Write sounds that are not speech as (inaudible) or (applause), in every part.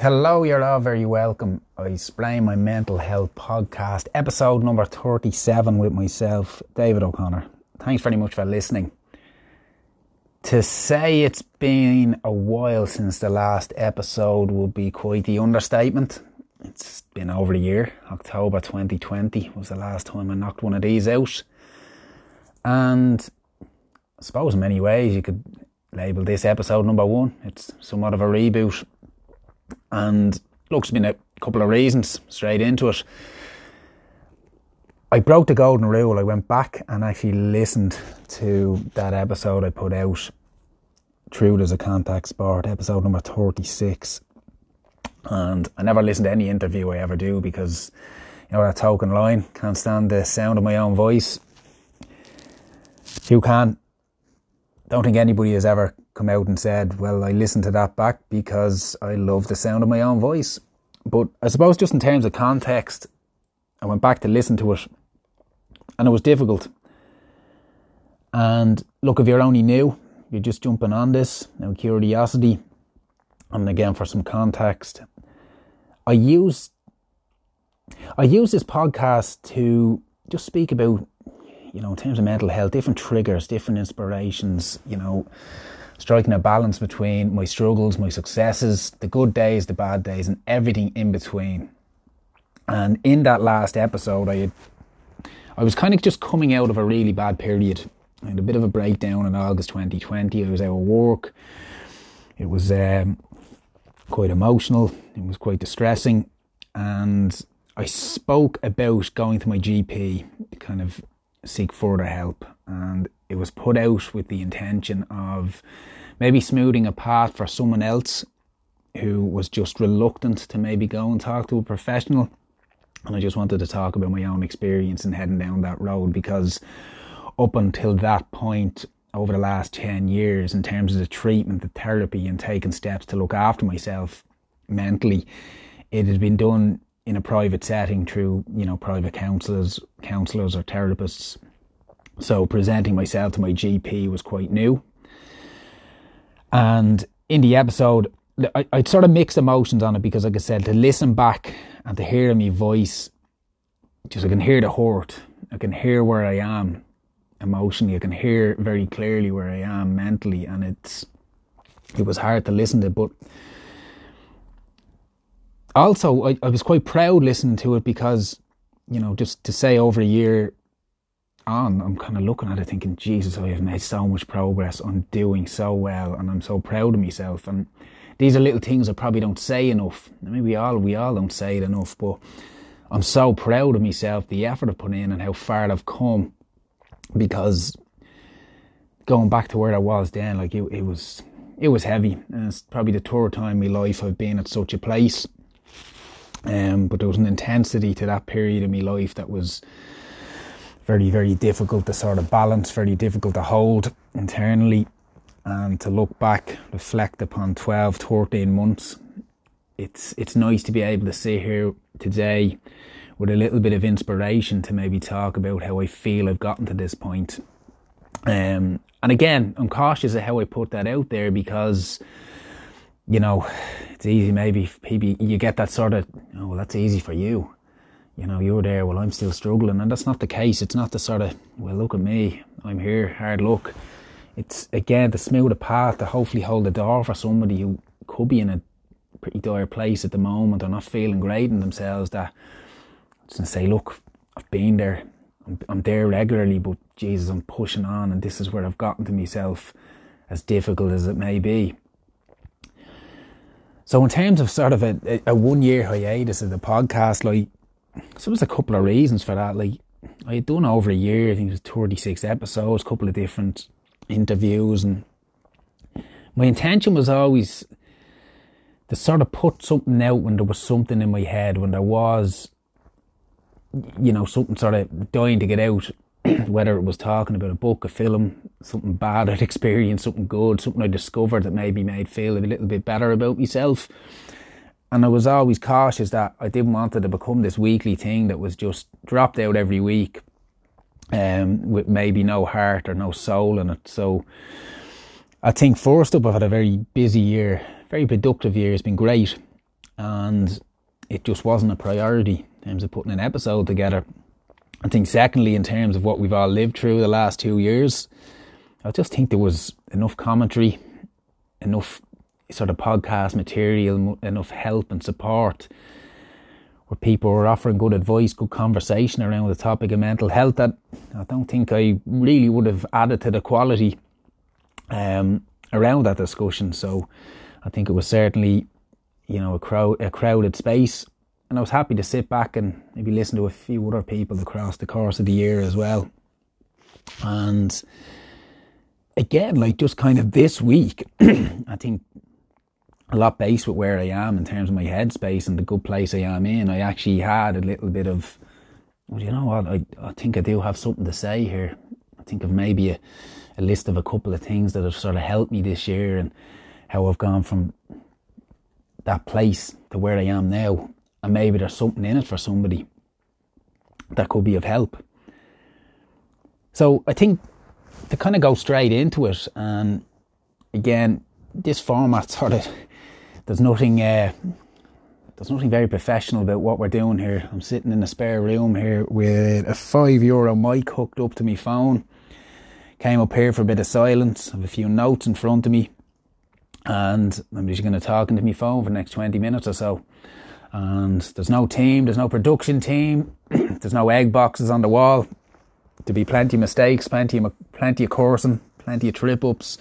Hello, you're all very welcome. I explain my mental health podcast, episode number 37 with myself, David O'Connor. Thanks very much for listening. To say it's been a while since the last episode would be quite the understatement. It's been over a year. October 2020 was the last time I knocked one of these out. And I suppose in many ways you could label this episode number one. It's somewhat of a reboot and look, there's been a couple of reasons straight into it. I broke the golden rule. I went back and actually listened to that episode I put out, True as a Contact Sport, episode number 36. And I never listen to any interview I ever do because, you know, that token line, can't stand the sound of my own voice. You can. Don't think anybody has ever come out and said, well, I listened to that back because I love the sound of my own voice. But I suppose just in terms of context, I went back to listen to it and it was difficult. And look, if you're only new, you're just jumping on this, now curiosity, and again for some context, I use I use this podcast to just speak about, you know, in terms of mental health, different triggers, different inspirations, you know, striking a balance between my struggles, my successes, the good days, the bad days, and everything in between. And in that last episode, I had, I was kind of just coming out of a really bad period. I had a bit of a breakdown in August 2020. I was out of work. It was um, quite emotional. It was quite distressing, and I spoke about going to my GP kind of seek further help. And it was put out with the intention of maybe smoothing a path for someone else who was just reluctant to maybe go and talk to a professional. And I just wanted to talk about my own experience in heading down that road because up until that point, over the last 10 years, in terms of the treatment, the therapy, and taking steps to look after myself mentally, it had been done in a private setting through, you know, private counsellors, counsellors or therapists. So presenting myself to my GP was quite new. And in the episode, I, I'd sort of mixed emotions on it because, like I said, to listen back and to hear my voice, just I can hear the hurt. I can hear where I am emotionally. I can hear very clearly where I am mentally, and it's it was hard to listen to. But also, I, I was quite proud listening to it because, you know, just to say over a year on, I'm kind of looking at it thinking, Jesus, I have made so much progress. I'm doing so well, and I'm so proud of myself. And these are little things I probably don't say enough. Maybe we all we all don't say it enough, but I'm so proud of myself, the effort I've put in, and how far I've come. Because going back to where I was then, like it, it was it was heavy. And it's probably the third time in my life I've been at such a place. Um, but there was an intensity to that period of my life that was very, very difficult to sort of balance, very difficult to hold internally. And to look back, reflect upon 12, 13 months, it's, it's nice to be able to sit here today with a little bit of inspiration to maybe talk about how I feel I've gotten to this point. Um, and again, I'm cautious of how I put that out there because, you know, it's easy maybe, maybe you get that sort of, oh, well, that's easy for you you know, you're there, well, I'm still struggling. And that's not the case. It's not the sort of, well, look at me, I'm here, hard luck. It's, again, a path, to hopefully hold the door for somebody who could be in a pretty dire place at the moment or not feeling great in themselves, that to say, look, I've been there, I'm, I'm there regularly, but Jesus, I'm pushing on, and this is where I've gotten to myself, as difficult as it may be. So, in terms of sort of a, a one year hiatus of the podcast, like, so there's a couple of reasons for that. Like I had done over a year, I think it was 36 episodes, a couple of different interviews, and my intention was always to sort of put something out when there was something in my head, when there was, you know, something sort of dying to get out, (clears throat) whether it was talking about a book, a film, something bad I'd (laughs) experienced, something good, something I discovered that maybe made feel a little bit better about myself. And I was always cautious that I didn't want it to become this weekly thing that was just dropped out every week um, with maybe no heart or no soul in it. So I think first up, I've had a very busy year, very productive year. It's been great. and it just wasn't a priority in terms of putting an episode together. I think, secondly, in terms of what we've all lived through the last two years, I just think there was enough commentary, enough sort of podcast material, enough help and support where people were offering good advice, good conversation around the topic of mental health that I don't think I really would have added to the quality um, around that discussion. So I think it was certainly, you know, a crowd a crowded space. And I was happy to sit back and maybe listen to a few other people across the course of the year as well. And again, like just kind of this week, (clears throat) I think a lot based with where I am in terms of my headspace and the good place I am in. I actually had a little bit of, well, you know what, I, I think I do have something to say here. I think of maybe a, a list of a couple of things that have sort of helped me this year and how I've gone from that place to where I am now. And maybe there's something in it for somebody that could be of help. So I think to kind of go straight into it, and again, this format sort of there's nothing uh, there's nothing very professional about what we're doing here. I'm sitting in a spare room here with a five euro mic hooked up to my phone. Came up here for a bit of silence. Have a few notes in front of me, and I'm just going to talk into my phone for the next twenty minutes or so. And there's no team, there's no production team, (clears throat) there's no egg boxes on the wall. There'll be plenty of mistakes, plenty of plenty of coursing, plenty of trip ups,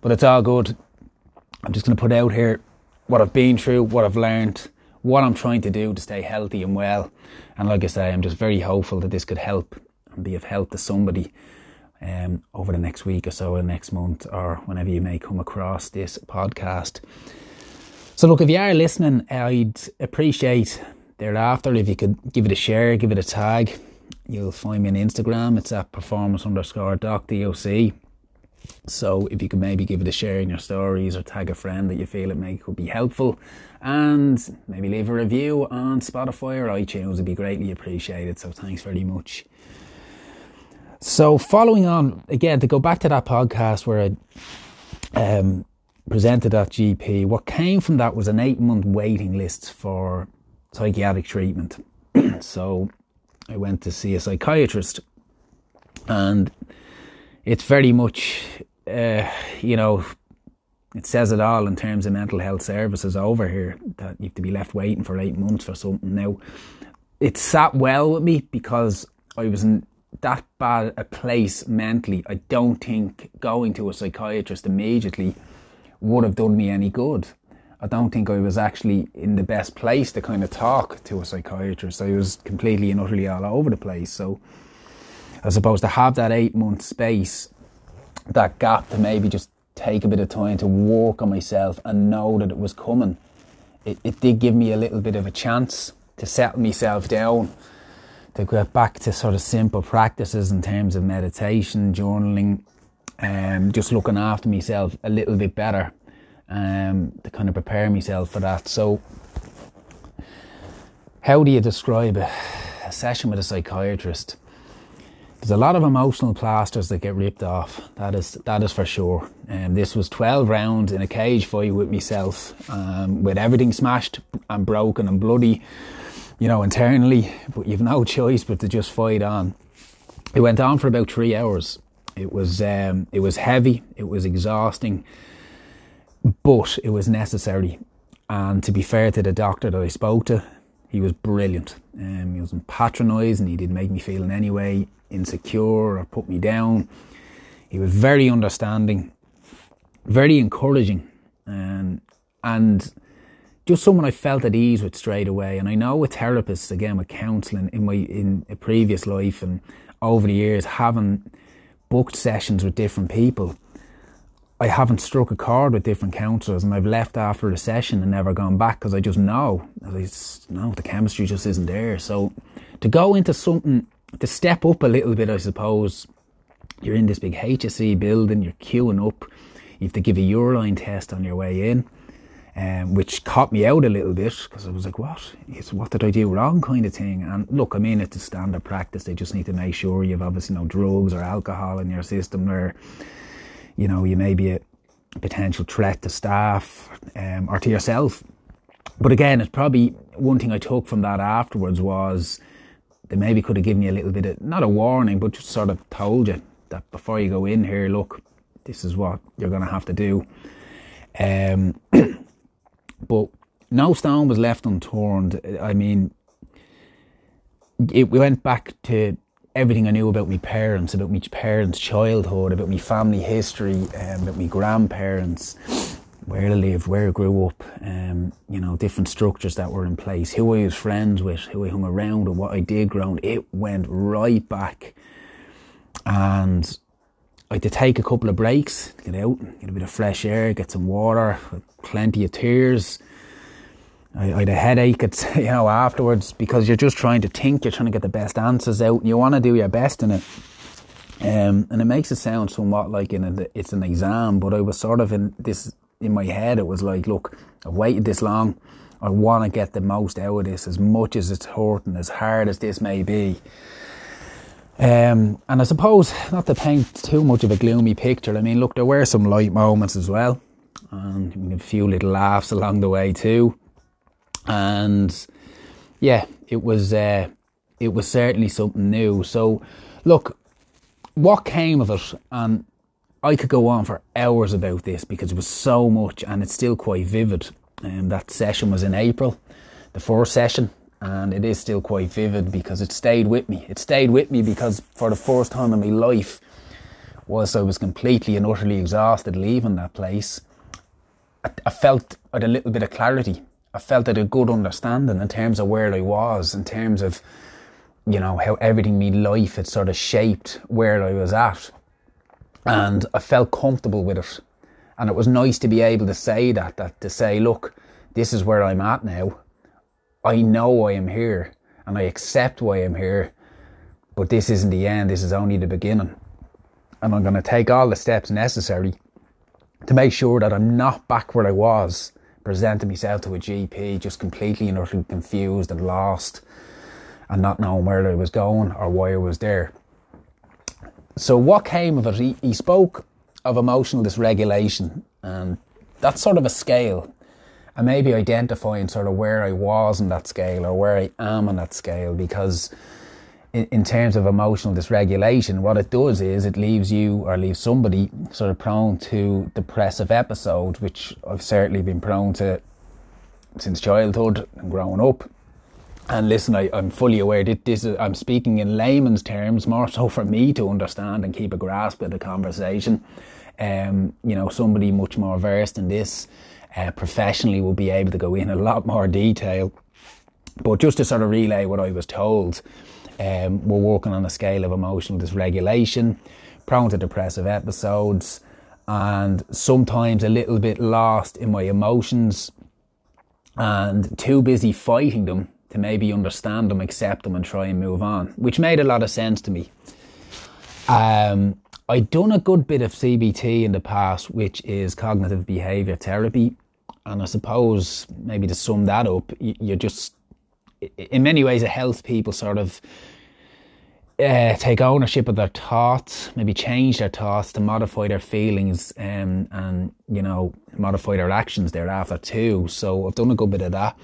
but it's all good. I'm just going to put out here what I've been through, what I've learned, what I'm trying to do to stay healthy and well. And like I say, I'm just very hopeful that this could help and be of help to somebody um, over the next week or so, or next month, or whenever you may come across this podcast. So, look, if you are listening, I'd appreciate thereafter if you could give it a share, give it a tag. You'll find me on Instagram. It's at performance underscore doc doc. So if you could maybe give it a share in your stories or tag a friend that you feel it may could be helpful, and maybe leave a review on Spotify or iTunes would be greatly appreciated. So thanks very much. So following on again to go back to that podcast where I um, presented that GP, what came from that was an eight month waiting list for psychiatric treatment. (clears throat) so I went to see a psychiatrist, and it's very much, uh, you know, it says it all in terms of mental health services over here that you have to be left waiting for eight months for something. Now, it sat well with me because I was in that bad a place mentally. I don't think going to a psychiatrist immediately would have done me any good. I don't think I was actually in the best place to kind of talk to a psychiatrist. So I was completely and utterly all over the place. So, I suppose to have that eight month space, that gap to maybe just take a bit of time to work on myself and know that it was coming, it, it did give me a little bit of a chance to settle myself down, to get back to sort of simple practices in terms of meditation, journaling, um, just looking after myself a little bit better, um, to kind of prepare myself for that. So, how do you describe a, a session with a psychiatrist? there's a lot of emotional plasters that get ripped off. That is that is for sure. And um, this was 12 rounds in a cage fight with myself, um, with everything smashed and broken and bloody, you know, internally. But you've no (laughs) choice but to just fight on. It went on for about three hours. It was um, it was heavy. It was exhausting, but it was necessary. And to be fair to the doctor that I spoke to, he was brilliant. Um, he wasn't patronising. He didn't make me feel in any way insecure or put me down. He was very understanding, very encouraging, and and just someone I felt at ease with straight away. And I know with therapists, again with counselling in my in a previous life and over the years, having booked sessions with different people, I haven't struck a chord with different counsellors, and I've left after a session and never gone back because I just know, I no, the chemistry just isn't there. So to go into something to step up a little bit, I suppose, you're in this big HSE building, you're queuing up, you have to give a urine test on your way in, um, which caught me out a little bit because I was like, what? It's, what did I do wrong kind of thing? And look, I mean, it's a standard practice. They just need to make sure you've obviously no drugs or alcohol in your system or, you know, you may be a potential threat to staff um, or to yourself. but again, it's probably one thing I took from that afterwards was they maybe could have given you a little bit of not a warning, but just sort of told you that before you go in here, look, this is what you're going to have to do. Um, (clears throat) but no stone was left unturned. I mean, it, we went back to everything I knew about my parents, about my parents' childhood, about my family history, um, about my grandparents, where I lived, where I grew up, um, you know, different structures that were in place, who I was friends with, who I hung around with, what I did ground. It went right back. And To take a couple of breaks, get out, get a bit of fresh air, get some water, plenty of tears. I, I had a headache, (laughs) you know, afterwards because you're just trying to think, you're trying to get the best answers out, and you want to do your best in it. Um, and it makes it sound somewhat like in a, it's an exam, but I was sort of in this in my head. It was like, look, I've waited this long. I want to get the most out of this, as much as it's hurting, as hard as this may be. Um, and I suppose not to paint too much of a gloomy picture. I mean, look, there were some light moments as well, and a few little laughs along the way too. And yeah, it was uh, it was certainly something new. So, look, what came of it, and I could go on for hours about this because it was so much, and it's still quite vivid. Um, that session was in April, the first session, and it is still quite vivid because it stayed with me. It stayed with me because for the first time in my life, whilst I was completely and utterly exhausted leaving that place, I, I felt had a little bit of clarity. I felt had a good understanding in terms of where I was, in terms of you know how everything in my life had sort of shaped where I was at, and I felt comfortable with it. And it was nice to be able to say that, that to say, look, this is where I'm at now I know I am here and I accept why I'm here, but this isn't the end, this is only the beginning. And I'm going to take all the steps necessary to make sure that I'm not back where I was, presenting myself to a GP just completely and utterly confused and lost and not knowing where I was going or why I was there. So, what came of it? He, he spoke of emotional dysregulation, and that's sort of a scale and maybe identifying sort of where I was in that scale or where I am on that scale because in, in terms of emotional dysregulation, what it does is it leaves you or leaves somebody sort of prone to depressive episodes, which I've certainly been prone to since childhood and growing up. And listen, I, am fully aware that this is, I'm speaking in layman's terms, more so for me to understand and keep a grasp of the conversation. Um, you know, somebody much more versed in this uh, professionally will be able to go in a lot more detail. But just to sort of relay what I was told, um, we're working on a scale of emotional dysregulation, prone to depressive episodes, and sometimes a little bit lost in my emotions and too busy fighting them to maybe understand them, accept them, and try and move on, which made a lot of sense to me. Um, I'd done a good bit of CBT in the past, which is cognitive behavior therapy, and I suppose maybe to sum that up, you're just in many ways it helps people sort of uh, take ownership of their thoughts, maybe change their thoughts to modify their feelings, um, and you know modify their actions thereafter too. So I've done a good bit of that.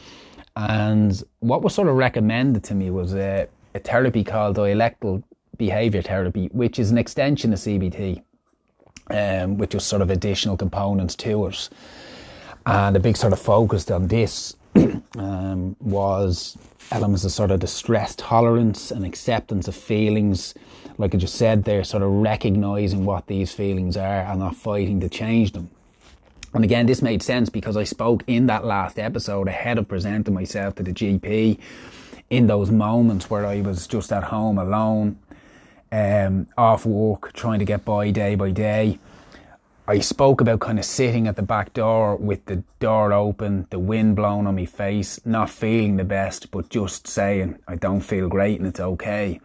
And what was sort of recommended to me was a, a therapy called dialectical behavior therapy, which is an extension of CBT, um, with just sort of additional components to it. And a big sort of focus on this (clears throat) um, was elements of sort of distress tolerance and acceptance of feelings. Like I just said there, sort of recognizing what these feelings are and not fighting to change them. And again, this made sense because I spoke in that last episode ahead of presenting myself to the GP in those moments where I was just at home alone, um, off work, trying to get by day by day. I spoke about kind of sitting at the back door with the door open, the wind blowing on my face, not feeling the best, but just saying, I don't feel great and it's okay.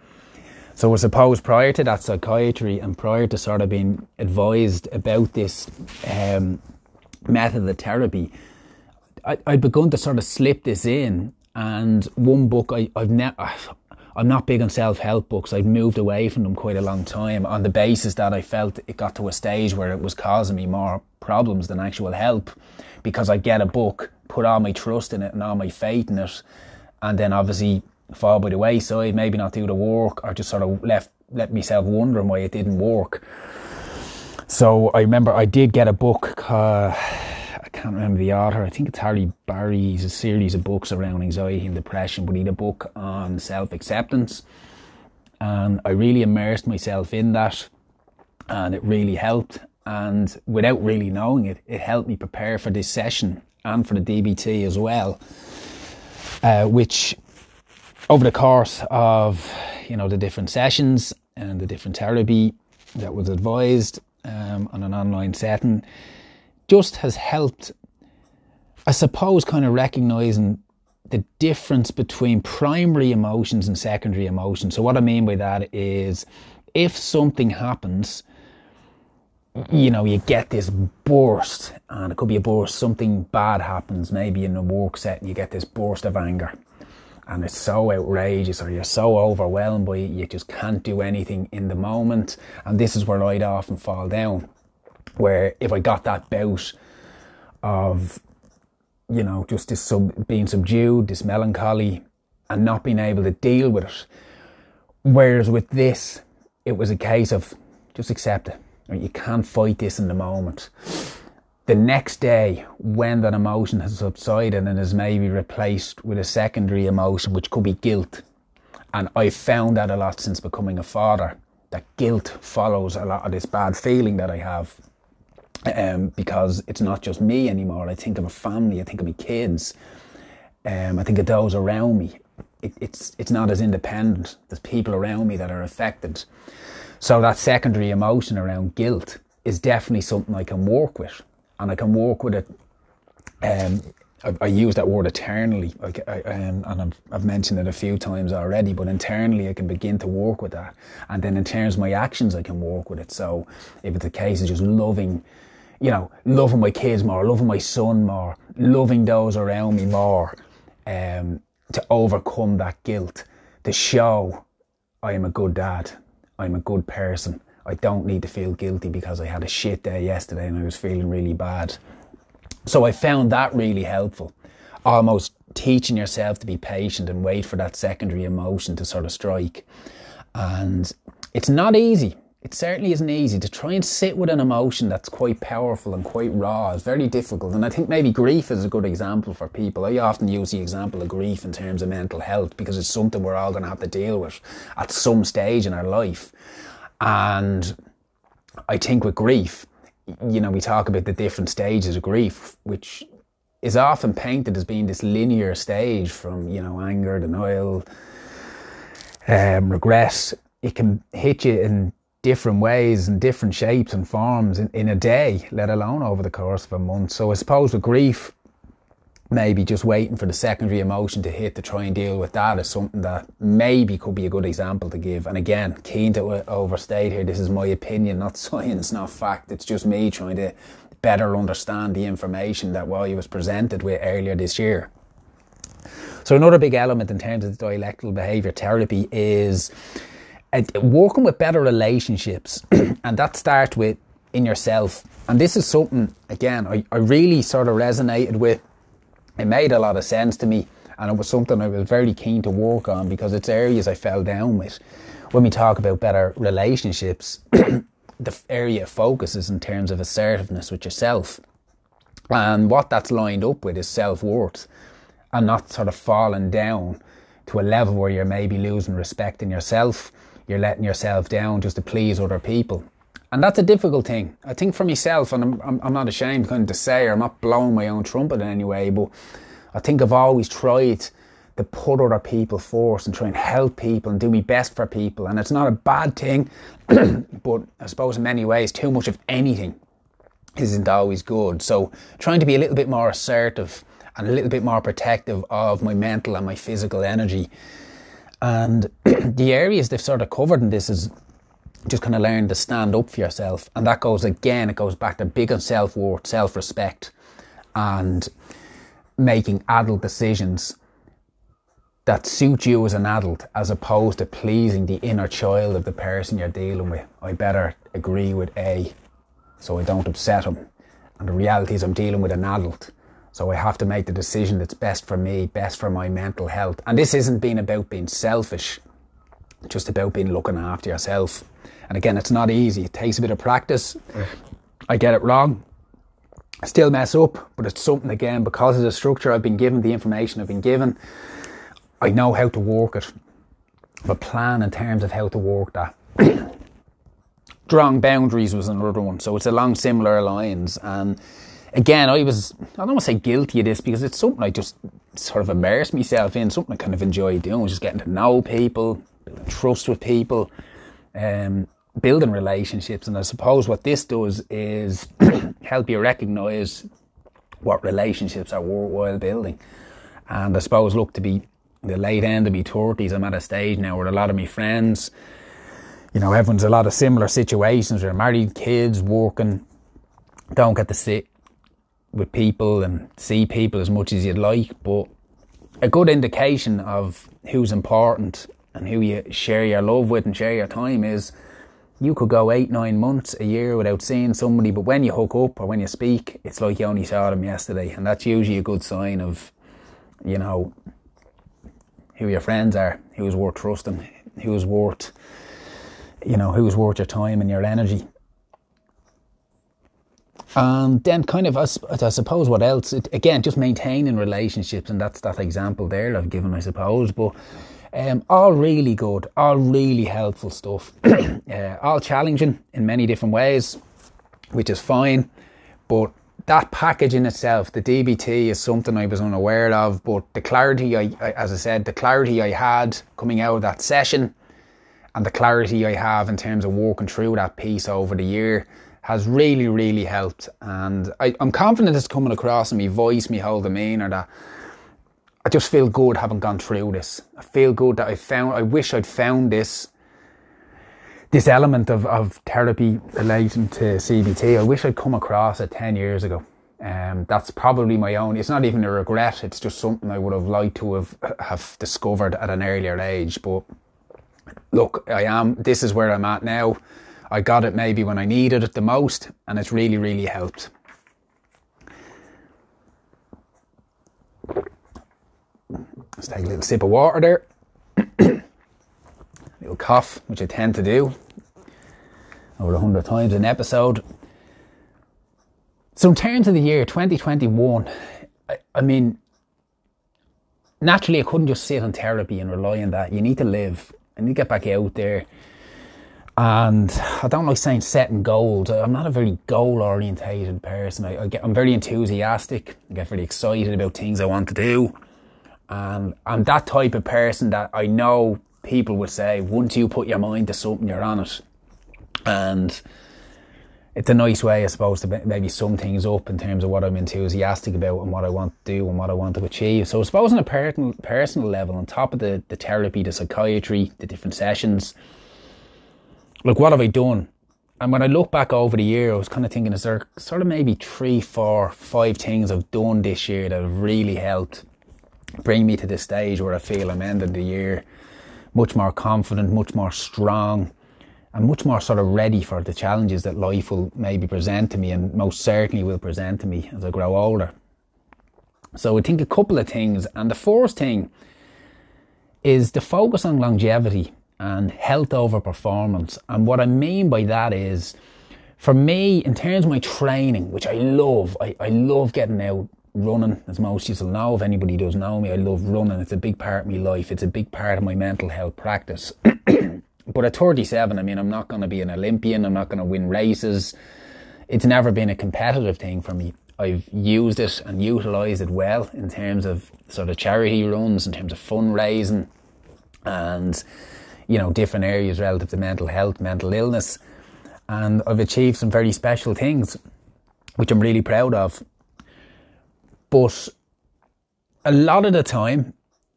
So I suppose prior to that psychiatry and prior to sort of being advised about this um, method of therapy, I, I'd begun to sort of slip this in. And one book I, I've never, I'm not big on self help books. I'd moved away from them quite a long time on the basis that I felt it got to a stage where it was causing me more problems than actual help because I'd get a book, put all my trust in it and all my faith in it, and then obviously fall by the wayside, maybe not do the work, or just sort of left let myself wondering why it didn't work. So I remember I did get a book. Uh, can't remember the author. I think it's Harry Barry's a series of books around anxiety and depression, but he had a book on self acceptance, and I really immersed myself in that, and it really helped. And without really knowing it, it helped me prepare for this session and for the DBT as well, uh, which over the course of you know the different sessions and the different therapy that was advised um, on an online setting just has helped i suppose kind of recognizing the difference between primary emotions and secondary emotions so what i mean by that is if something happens you know you get this burst and it could be a burst something bad happens maybe in a work set you get this burst of anger and it's so outrageous or you're so overwhelmed by it, you just can't do anything in the moment. And this is where I'd often fall down. Where if I got that bout of, you know, just this sub, being subdued, this melancholy, and not being able to deal with it. Whereas with this, it was a case of just accept it. You can't fight this in the moment the next day when that emotion has subsided and is maybe replaced with a secondary emotion which could be guilt and I've found that a lot since becoming a father that guilt follows a lot of this bad feeling that i have um, because it's not just me anymore i think of a family i think of my kids um, i think of those around me it, it's it's not as independent there's people around me that are affected so that secondary emotion around guilt is definitely something i can work with and I can work with it. Um, I, I use that word eternally, I, um, and I've, I've mentioned it a few times already. But internally, I can begin to work with that, and then in terms of my actions, I can work with it. So if it's a case of just loving, you know, loving my kids more, loving my son more, loving those around me more, um, to overcome that guilt, to show I am a good dad, I'm a good person, I don't need to feel guilty because I had a shit day yesterday and I was feeling really bad. So I found that really helpful. Almost teaching yourself to be patient and wait for that secondary emotion to sort of strike. And it's not easy. It certainly isn't easy to try and sit with an emotion that's quite powerful and quite raw. It's very difficult. And I think maybe grief is a good example for people. I often use the example of grief in terms of mental health because it's something we're all going to have to deal with at some stage in our life. And I think with grief, you know, we talk about the different stages of grief, which is often painted as being this linear stage from, you know, anger, denial, um, regret. It can hit you in different ways and different shapes and forms in, in a day, let alone over the course of a month. So I suppose with grief, maybe just waiting for the secondary emotion to hit to try and deal with that is something that maybe could be a good example to give. And again, keen to overstate here, this is my opinion, not (laughs) science, not fact. It's just me trying to better understand the information that Wally was presented with earlier this year. So another big element in terms of dialectical behaviour therapy is uh, working with better relationships, (clears throat) and that starts with in yourself. And this is something again I, I really sort of resonated with it made a lot of sense to me and it was something I was very keen to work on because it's areas I fell down with. When we talk about better relationships, (clears throat) the area of focus is in terms of assertiveness with yourself. And what that's lined up with is self worth and not sort of falling down to a level where you're maybe losing respect in yourself, you're letting yourself down just to please other people. And that's a difficult thing. I think for myself, and I'm, I'm, I'm not ashamed kind of to say, or I'm not blowing my own trumpet in any way, but I think I've always tried to put other people first and try and help people and do my best for people. And it's not a bad thing, (clears throat) but I suppose in many ways, too much of anything isn't always good. So trying to be a little bit more assertive and a little bit more protective of my mental and my physical energy. And (clears throat) the areas they've sort of covered in this is just kind of learn to stand up for yourself. And that goes again, it goes back to big on self worth, self respect, and making adult decisions that suit you as an adult as opposed to pleasing the inner child of the person you're dealing with. I better agree with A so I don't upset him. And the reality is I'm dealing with an adult. So I have to make the decision that's best for me, best for my mental health. And this isn't being about being selfish, just about being looking after yourself. And again, it's not easy. It takes a bit of practice. I get it wrong. I still mess up, but it's something again because of the structure I've been given, the information I've been given. I know how to work it. I have a plan in terms of how to work that. (clears throat) Drawing boundaries was another one, so it's along similar lines. And again, I was, I don't want to say guilty of this because it's something I just sort of immersed myself in, something I kind of enjoy doing, just getting to know people, building trust with people, um, building relationships. And I suppose what this does is (clears throat) help you recognize what relationships are worthwhile building. And I suppose, look, to be the late end of my 30s, I'm at a stage now where a lot of my friends, you know, everyone's a lot of similar situations. They're married, kids, working, don't get to sit with people and see people as much as you'd like. But a good indication of who's important and who you share your love with and share your time is you could go eight, nine months, a year without seeing somebody, but when you hook up or when you speak, it's like you only saw them yesterday. And that's usually a good sign of, you know, who your friends are, who's worth trusting, who's worth, you know, who's worth your time and your energy. And then, kind of, I, I suppose, what else? It, again, just maintaining relationships, and that's that example there I've given, I suppose. But um, all really good, all really helpful stuff, (clears throat) uh, all challenging in many different ways, which is fine. But that package in itself, the DBT, is something I was unaware of. But the clarity, I, I, as I said, the clarity I had coming out of that session, and the clarity I have in terms of walking through that piece over the year has really, really helped. And I, am confident it's coming across in my voice, my whole demeanour that I just feel good having gone through this. I feel good that I found, I wish I'd found this, this element of, of therapy relating to CBT. I wish I'd come across it 10 years ago. Um, that's probably my own. It's not even a regret. It's just something I would have liked to have have discovered at an earlier age. But look, I am. This is where I'm at now. I got it maybe when I needed it the most, and it's really, really helped. Let's take a little sip of water there. a (coughs) little cough, which I tend to do over a hundred times an episode. So, in terms of the year 2021, I, I mean, naturally, I couldn't just sit on therapy and rely on that. You need to live. Need to get back out there and I don't like saying setting goals. I'm not a very goal orientated person. I, I get, I'm very enthusiastic. I get very excited about things I want to do. And I'm that type of person that I know people would say, once you put your mind to something, you're on it. And it's a nice way, I suppose, to maybe sum things up in terms of what I'm enthusiastic about and what I want to do and what I want to achieve. So I suppose on a personal, personal level, on top of the, the therapy, the psychiatry, the different sessions, like what have I done? And when I look back over the year, I was kind of thinking, is there sort of maybe three, four, five things I've done this year that have really helped bring me to the stage where I feel I'm ending the year much more confident, much more strong, and much more sort of ready for the challenges that life will maybe present to me and most certainly will present to me as I grow older. So I think a couple of things. And the first thing is the focus on longevity and health over performance. And what I mean by that is, for me, in terms of my training, which I love, I, I love getting out running, as most of people know. If anybody does know me, I love running. It's a big part of my life. It's a big part of my mental health practice. (clears throat) but at 37, I mean, I'm not going to be an Olympian. I'm not going to win races. It's never been a competitive thing for me. I've used it and utilised it well in terms of sort of charity runs, in terms of fundraising, and you know, different areas relative to mental health, mental illness. And I've achieved some very special things, which I'm really proud of. But a lot of the time,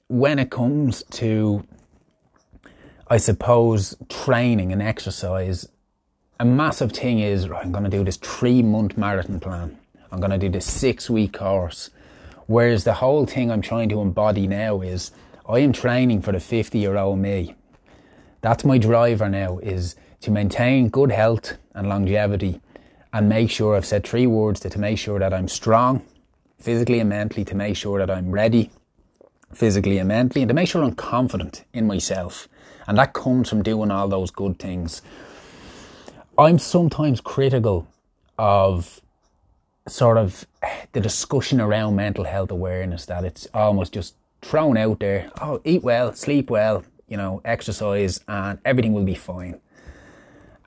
when it comes to, I suppose, training and exercise, a massive thing is right, I'm going to do this three month marathon plan. I'm going to do this six week course. Whereas the whole thing I'm trying to embody now is I am training for the 50 year old me. That's my driver now is to maintain good health and longevity and make sure I've said three words to, to make sure that I'm strong physically and mentally, to make sure that I'm ready physically and mentally, and to make sure I'm confident in myself. And that comes from doing all those good things. I'm sometimes critical of sort of the discussion around mental health awareness that it's almost just thrown out there. Oh, eat well, sleep well, you know, exercise, and everything will be fine.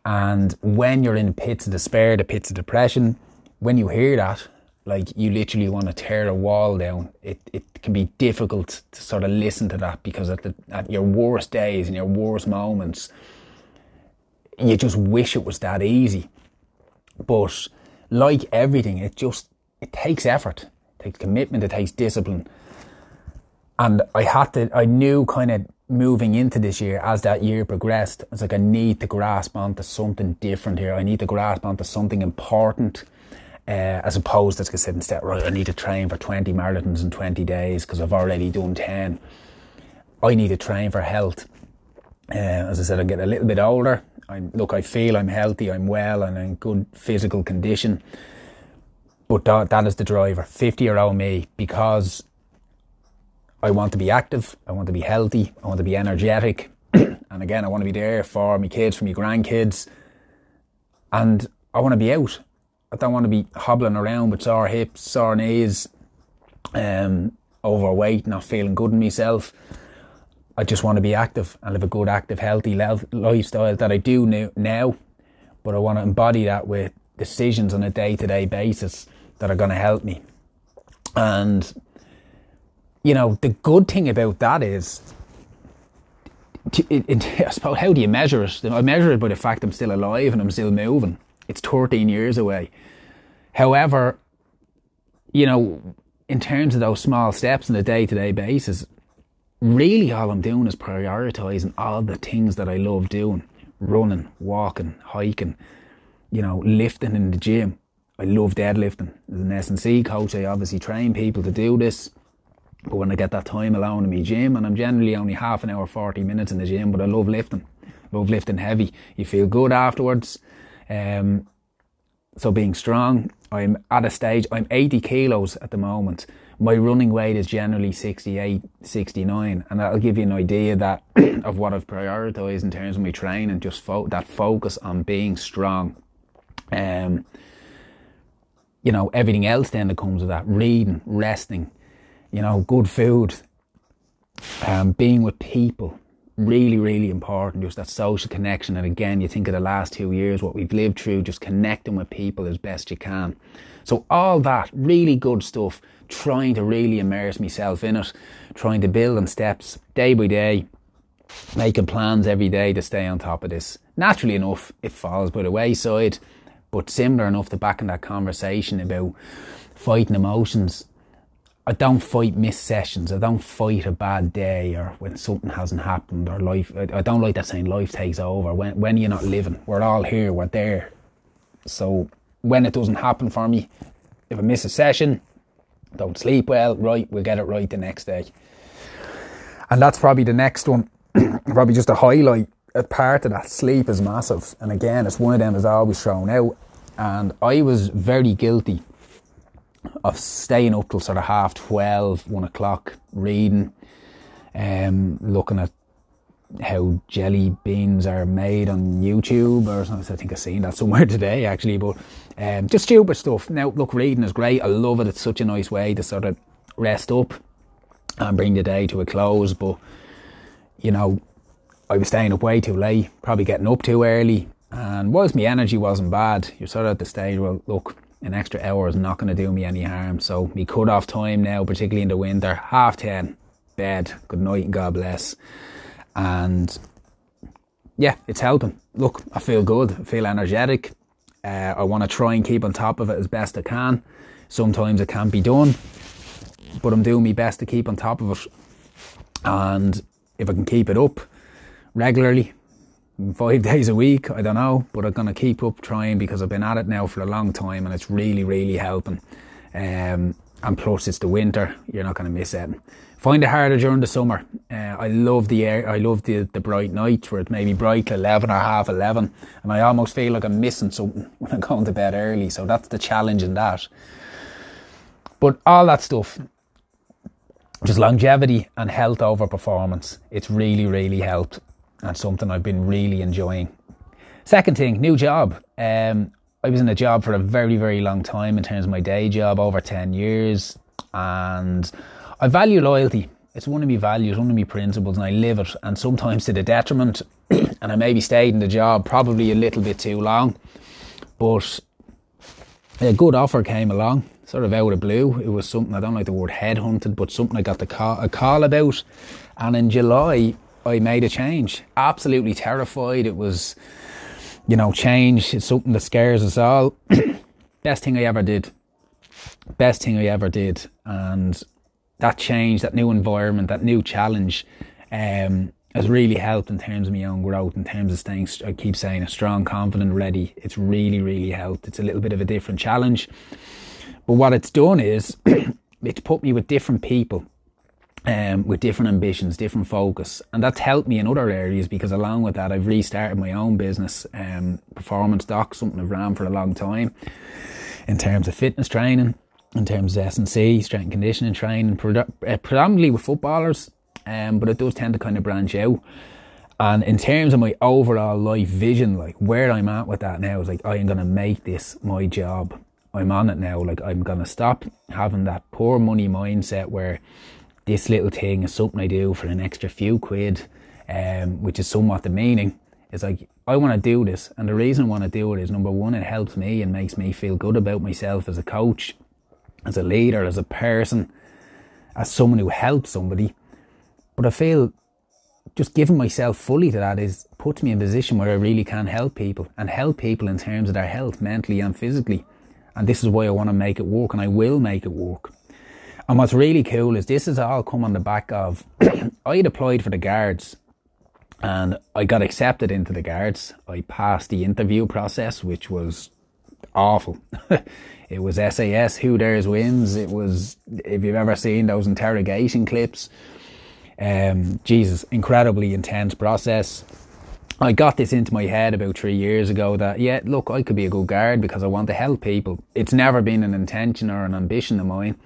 And when you're in the pits of despair, the pits of depression, when you hear that, like you literally want to tear a wall down. It it can be difficult to sort of listen to that because at the at your worst days and your worst moments, you just wish it was that easy. But like everything, it just it takes effort, it takes commitment, it takes discipline. And I had to I knew kind of moving into this year as that year progressed, it's like I need to grasp onto something different here. I need to grasp onto something important. Uh, as opposed to sit instead, right, I need to train for 20 marathons in 20 days because I've already done 10. I need to train for health. Uh, as I said, I'm getting a little bit older. I'm, look, I feel I'm healthy, I'm well, and in good physical condition. But that, that is the driver, 50 year old me, because I want to be active, I want to be healthy, I want to be energetic, (clears throat) and again, I want to be there for my kids, for my grandkids, and I want to be out. I don't want to be hobbling around with sore hips, sore knees, um, overweight, not feeling good in myself. I just want to be active and live a good, active, healthy lifestyle that I do now, but I want to embody that with decisions on a day to day basis that are going to help me. And you know, the good thing about that is, it, it, (laughs) I suppose, how do you measure it? I measure it by the fact I'm still alive and I'm still moving. It's 13 years away. However, you know, in terms of those small steps on a day to day basis, really all I'm doing is prioritizing all the things that I love doing running, walking, hiking, you know, lifting in the gym. I love deadlifting. As an S&C coach, I obviously train people to do this. But when I get that time alone in my gym, and I'm generally only half an hour, 40 minutes in the gym, but I love lifting. Love lifting heavy. You feel good afterwards. Um, so being strong, I'm at a stage, I'm 80 kilos at the moment. My running weight is generally 68, 69. And that'll give you an idea that (clears throat) of what I've prioritized in terms of my training, just fo- that focus on being strong. Um, you know, everything else then that comes with that, reading, resting, you know, good food, um, being with people, really, really important. Just that social connection. And again, you think of the last two years, what we've lived through, just connecting with people as best you can. So all that really good stuff. Trying to really immerse myself in it, trying to build on steps day by day, making plans every day to stay on top of this. Naturally enough, it falls by the wayside, but similar enough to back in that conversation about fighting emotions I don't fight missed sessions. I don't fight a bad day or when something hasn't happened or life. I, don't like that saying life takes over. When when you're not living, we're all here. We're there. So when it doesn't happen for me, if I miss a session, don't sleep well. Right, we'll get it right the next day. And that's probably the next one. (clears throat) probably just a highlight. A part of that sleep is massive. And again, it's one of them is always thrown out. And I was very guilty of staying up till sort of half 12, 1 o'clock, reading, um, looking at how jelly beans are made on YouTube or something. I think I've seen that (laughs) somewhere today actually, but um, just stupid stuff. Now, look, reading is great. I love it. It's such a nice way to sort of rest up and bring the day to a close. But, you know, I was staying up way too late, probably getting up too early. And whilst my energy wasn't bad, you're sort of at the stage, well, look, an extra hour is not going to do me any harm. So me cut off time now, particularly in the winter, half ten, bed, good night and God bless. And yeah, it's helping. Look, I feel good, I feel energetic. Uh, I want to try and keep on top of it as best I can. Sometimes it can't be done, but I'm doing my best to keep on top of it. And if I can keep it up regularly, five (laughs) days a week. I don't know, but I'm gonna keep up trying because I've been at it now for a long time and it's really, really helping. Um, and plus it's the winter. You're not going to miss it. Find it harder during the summer. Uh, I love the air. I love the, the bright nights where it may be bright eleven or half eleven, and I almost feel like I'm missing something (laughs) when I'm going to bed early. So that's the challenge in that. But all that stuff, just longevity and health over performance, it's really really helped, and something I've been really enjoying. Second thing, new job. Um, I was in a job for a very, very long time in terms of my day job, over 10 years. And I value loyalty. It's one of my values, one of my principles, and I live it. And sometimes to the detriment. (coughs) and I maybe stayed in the job probably a little bit too long. But a good offer came along, sort of out of blue. It was something, I don't like the word headhunted, but something I got the call, a call about. And in July, I made a change. Absolutely terrified. It was you know, change is something that scares us all. (coughs) Best thing I ever did. Best thing I ever did. And that change, that new environment, that new challenge, um, has really helped in terms of my own growth, in terms of staying, I keep saying, a strong, confident, ready. It's really, really helped. It's a little bit of a different challenge. But what it's done is, (coughs) it's put me with different people um, with different ambitions, different focus. And that's helped me in other areas because along with that, I've restarted my own business, um, Performance Doc, something I've ran for a long time in terms of fitness training, in terms of S&C, strength and conditioning training, uh, predominantly with footballers, um, but it does tend to kind of branch out. And in terms of my overall life vision, like where I'm at with that now is like, I am going to make this my job. I'm on it now. Like I'm going to stop having that poor money mindset where this little thing is something I do for an extra few quid, um, which is somewhat the meaning. It's like, I want to do this. And the reason I want to do it is number one, it helps me and makes me feel good about myself as a coach, as a leader, as a person, as someone who helps somebody. But I feel just giving myself fully to that is puts me in a position where I really can help people and help people in terms of their health, mentally and physically. And this is why I want to make it work and I will make it work. And what's really cool is this has all come on the back of (clears throat) I had applied for the guards and I got accepted into the guards. I passed the interview process, which was awful. (laughs) it was SAS, who dares wins. It was, if you've ever seen those interrogation clips, um, Jesus, incredibly intense process. I got this into my head about three years ago that, yeah, look, I could be a good guard because I want to help people. It's never been an intention or an ambition of mine.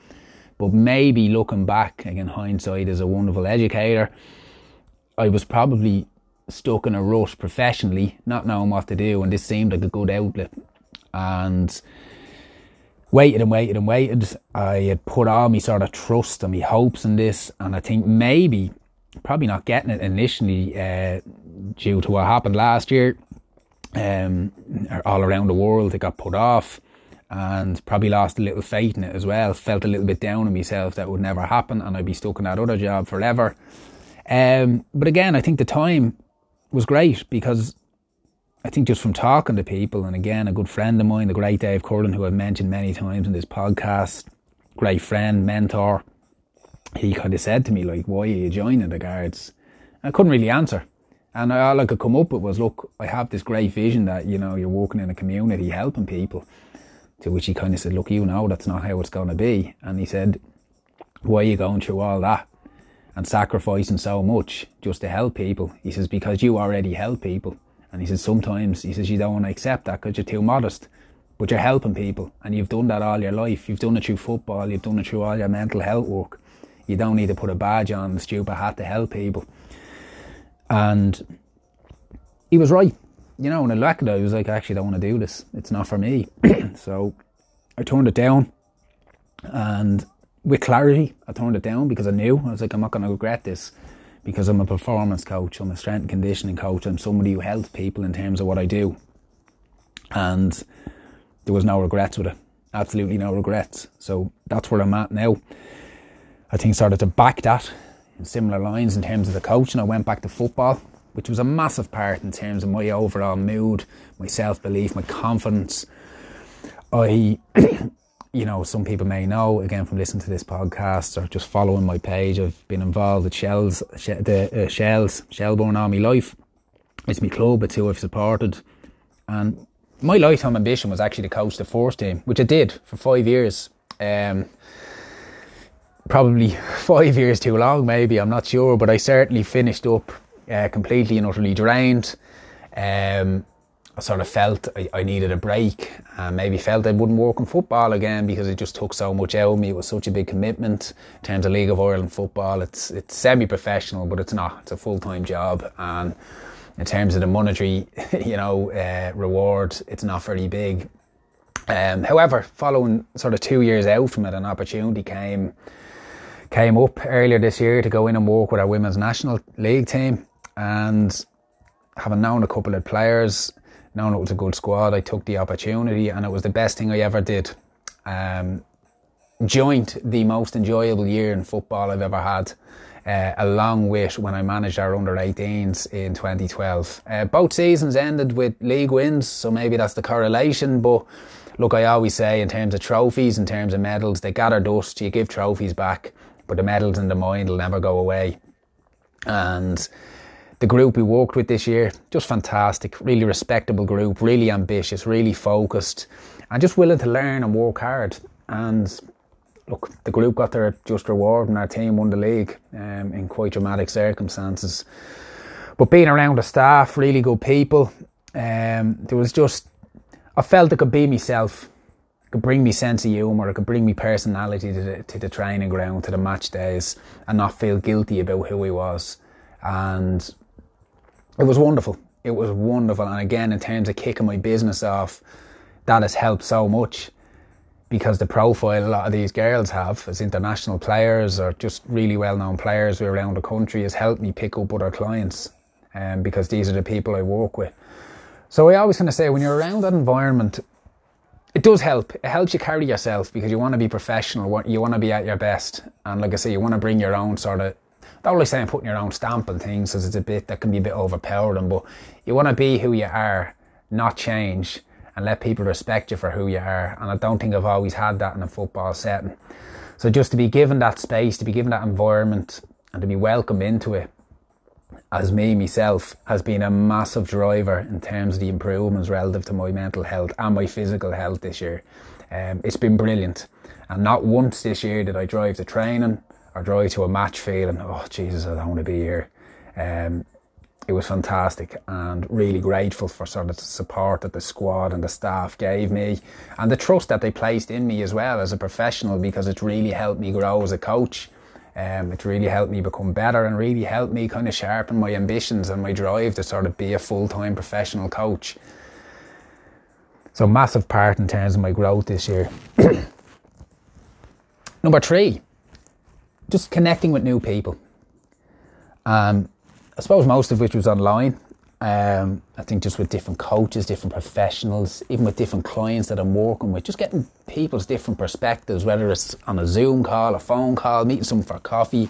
But maybe looking back, again, hindsight is a wonderful educator. I was probably stuck in a rut professionally, not knowing what to do, and this seemed like a good outlet. And waited and waited and waited. I had put all my sort of trust and my hopes in this, and I think maybe, probably not getting it initially uh, due to what happened last year. Um, all around the world, it got put off and probably lost a little faith in it as well. Felt a little bit down on myself that would never happen and I'd be stuck in that other job forever. Um, but again, I think the time was great because I think just from talking to people, and again, a good friend of mine, the great Dave Curlin, who I've mentioned many times in this podcast, great friend, mentor, he kind of said to me, like, why are you joining the guards? I couldn't really answer. And all I could come up with was, look, I have this great vision that, you know, you're working in a community, helping people. To which he kind of said, Look, you know that's not how it's going to be. And he said, Why are you going through all that and sacrificing so much just to help people? He says, Because you already help people. And he says, Sometimes, he says, you don't want to accept that because you're too modest. But you're helping people and you've done that all your life. You've done it through football, you've done it through all your mental health work. You don't need to put a badge on the stupid hat to help people. And he was right you know, when I looked at it, I was like, I actually don't want to do this. It's not for me. (clears throat) so I turned it down. And with clarity, I turned it down because I knew. I was like, I'm not going to regret this because I'm a performance coach, I'm a strength and conditioning coach, I'm somebody who helps people in terms of what I do. And there was no regrets with it. Absolutely no regrets. So that's where I'm at now. I think started to back that in similar lines in terms of the coach, and I went back to football which was a massive part in terms of my overall mood, my self belief, my confidence. I, (clears throat) you know, some people may know again from listening to this podcast or just following my page. I've been involved with Shels, the uh, Shels, Shelbourne Army Life. It's my club. It's who I've supported, and my lifetime ambition was actually to coach the first team, which I did for five years. Um, probably (laughs) five years too long, maybe, I'm not sure, but I certainly finished up uh, completely and utterly drained. Um, I sort of felt I, I, needed a break and maybe felt I wouldn't work in football again because it just took so much out of me. It was such a big commitment in terms of League of Ireland football. It's it's semi professional, but it's not. It's a full time job. And in terms of the monetary, (laughs) you know, uh, reward, it's not very big. Um, however, following sort of two years out from it, an opportunity came came up earlier this year to go in and work with our women's national league team. And having known a couple of players, knowing it was a good squad, I took the opportunity and it was the best thing I ever did. Um, joint the most enjoyable year in football I've ever had, uh, along with when I managed our under 18s in 2012. Uh, both seasons ended with league wins, so maybe that's the correlation. But look, I always say in terms of trophies, in terms of medals, they gather dust, you give trophies back, but the medals in the mind will never go away. And the group we worked with this year, just fantastic, really respectable group, really ambitious, really focused, and just willing to learn and work hard. And look, the group got their just reward, and our team won the league um, in quite dramatic circumstances. But being around the staff, really good people, um, there was just I felt I could be myself. I could bring me sense of humour. I could bring me personality to the, to the training ground, to the match days, and not feel guilty about who he was. And it was wonderful. It was wonderful. And again, in terms of kicking my business off, that has helped so much because the profile a lot of these girls have as international players or just really well known players around the country has helped me pick up other clients um, because these are the people I work with. So I always kind of say when you're around that environment, it does help. It helps you carry yourself because you want to be professional. You want to be at your best. And like I say, you want to bring your own sort of not really saying putting your own stamp on things because it's a bit that can be a bit overpowering, but you want to be who you are, not change, and let people respect you for who you are. And I don't think I've always had that in a football setting. So just to be given that space, to be given that environment, and to be welcomed into it, as me myself, has been a massive driver in terms of the improvements relative to my mental health and my physical health this year. Um, it's been brilliant. And not once this year did I drive to training or drive to a match feeling, oh Jesus, I don't want to be here. Um, it was fantastic and really grateful for sort of the support that the squad and the staff gave me and the trust that they placed in me as well as a professional because it really helped me grow as a coach. Um, it really helped me become better and really helped me kind of sharpen my ambitions and my drive to sort of be a full time professional coach. So, massive part in terms of my growth this year. (clears throat) Number three, just connecting with new people. Um, I suppose most of which was online. Um, I think just with different coaches, different professionals, even with different clients that I'm working with, just getting people's different perspectives, whether it's on a Zoom call, a phone call, meeting someone for coffee.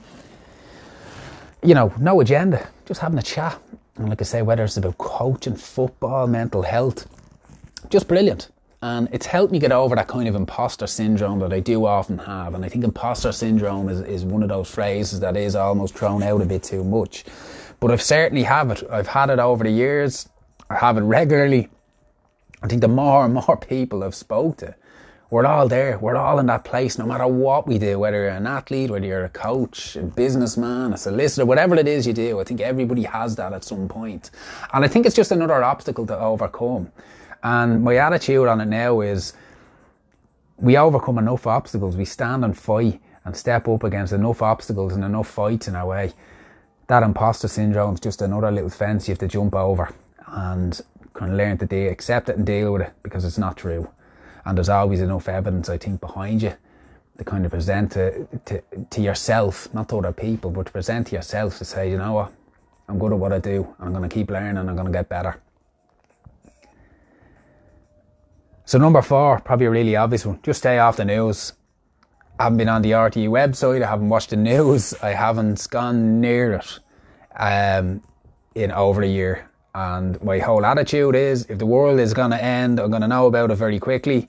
You know, no agenda, just having a chat. And like I say, whether it's about coaching, football, mental health, just brilliant. And it's helped me get over that kind of imposter syndrome that I do often have. And I think imposter syndrome is, is one of those phrases that is almost thrown out a bit too much. But I've certainly have it. I've had it over the years. I have it regularly. I think the more and more people I've spoke to, we're all there. We're all in that place, no matter what we do, whether you're an athlete, whether you're a coach, a businessman, a solicitor, whatever it is you do. I think everybody has that at some point. And I think it's just another obstacle to overcome. And my attitude on it now is we overcome enough obstacles, we stand and fight and step up against enough obstacles and enough fights in our way. That imposter syndrome is just another little fence you have to jump over and kind of learn to deal, accept it and deal with it because it's not true. And there's always enough evidence, I think, behind you to kind of present to, to, to yourself, not to other people, but to present to yourself to say, you know what, I'm good at what I do and I'm going to keep learning and I'm going to get better. So number four, probably a really obvious one. Just stay off the news. I haven't been on the RTE website. I haven't watched the news. (laughs) I haven't gone near it um, in over a year. And my whole attitude is, if the world is going to end, I'm going to know about it very quickly.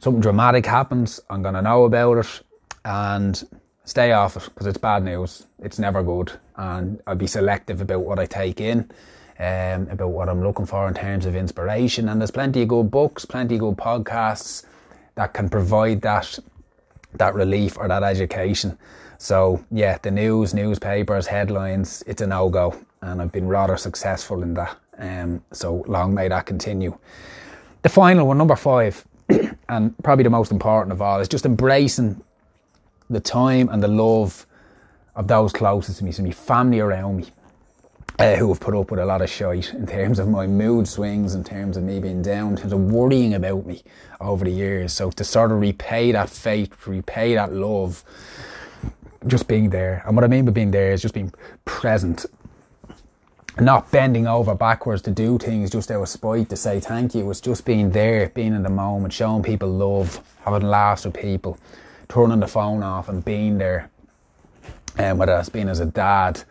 Something dramatic happens, I'm going to know about it, and stay off it because it's bad news. It's never good, and I'll be selective about what I take in um, about what I'm looking for in terms of inspiration. And there's plenty of good books, plenty of good podcasts that can provide that that relief or that education. So yeah, the news, newspapers, headlines, it's a no go, and I've been rather successful in that. Um, so long may that continue. The final one, number five, (clears throat) and probably the most important of all, is just embracing the time and the love of those closest to me, so my family around me, uh, who have put up with a lot of shite in terms of my mood swings, in terms of me being down, in terms of worrying about me over the years. So to sort of repay that faith, repay that love, just being there. And what I mean by being there is just being present. Not bending over backwards to do things just out of spite to say thank you. It's just being there, being in the moment, showing people love, having laughs with people, turning the phone off and being there. And um, whether that's as a dad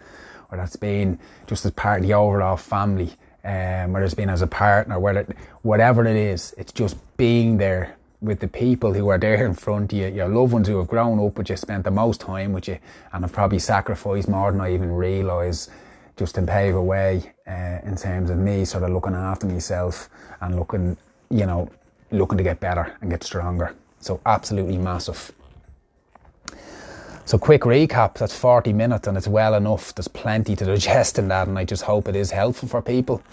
or that's been just as part of the overall family, um, whether it's been as a partner, whether, whatever it is, it's just being there with the people who are there in front of you, your loved ones who have grown up with you, spent the most time with you, and have probably sacrificed more than I even realise just to pave a way uh, in terms of me sort of looking after myself and looking, you know, looking to get better and get stronger. So absolutely massive. So quick recap, that's 40 minutes and it's well enough. There's plenty to digest in that and I just hope it is helpful for people.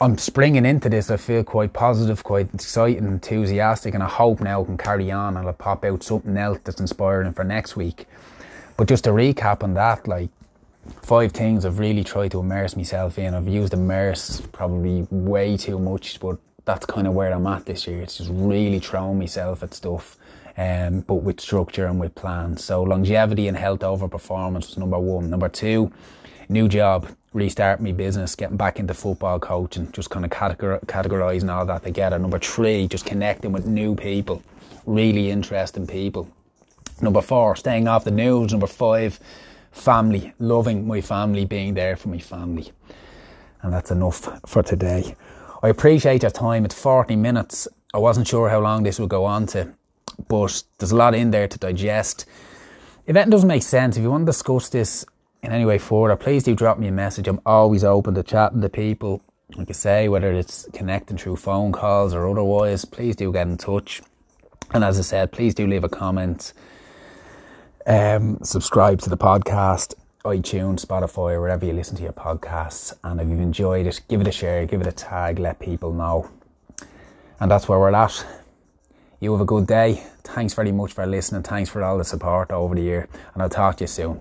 I'm springing into this. I feel quite positive, quite excited, enthusiastic, and I hope now I can carry on and I'll pop out something else that's inspiring for next week. But just to recap on that, like five things I've really tried to immerse myself in. I've used immerse probably way too much, but that's kind of where I'm at this year. It's just really throwing myself at stuff, um, but with structure and with plans. So longevity and health over performance was number one. Number two, new job restart my business, getting back into football coaching, just kind of categor- categorising all that together. Number three, just connecting with new people, really interesting people. Number four, staying off the news. Number five, family, loving my family, being there for my family. And that's enough for today. I appreciate your time. It's 40 minutes. I wasn't sure how long this would go on to, but there's a lot in there to digest. If that doesn't make sense, if you want to discuss this in any way further, please do drop me a message. I'm always open to chatting to people. Like I say, whether it's connecting through phone calls or otherwise, please do get in touch. And as I said, please do leave a comment. Um, subscribe to the podcast, iTunes, Spotify, wherever you listen to your podcasts. And if you've enjoyed it, give it a share, give it a tag, let people know. And that's where we're at. You have a good day. Thanks very much for listening. Thanks for all the support over the year. And I'll talk to you soon.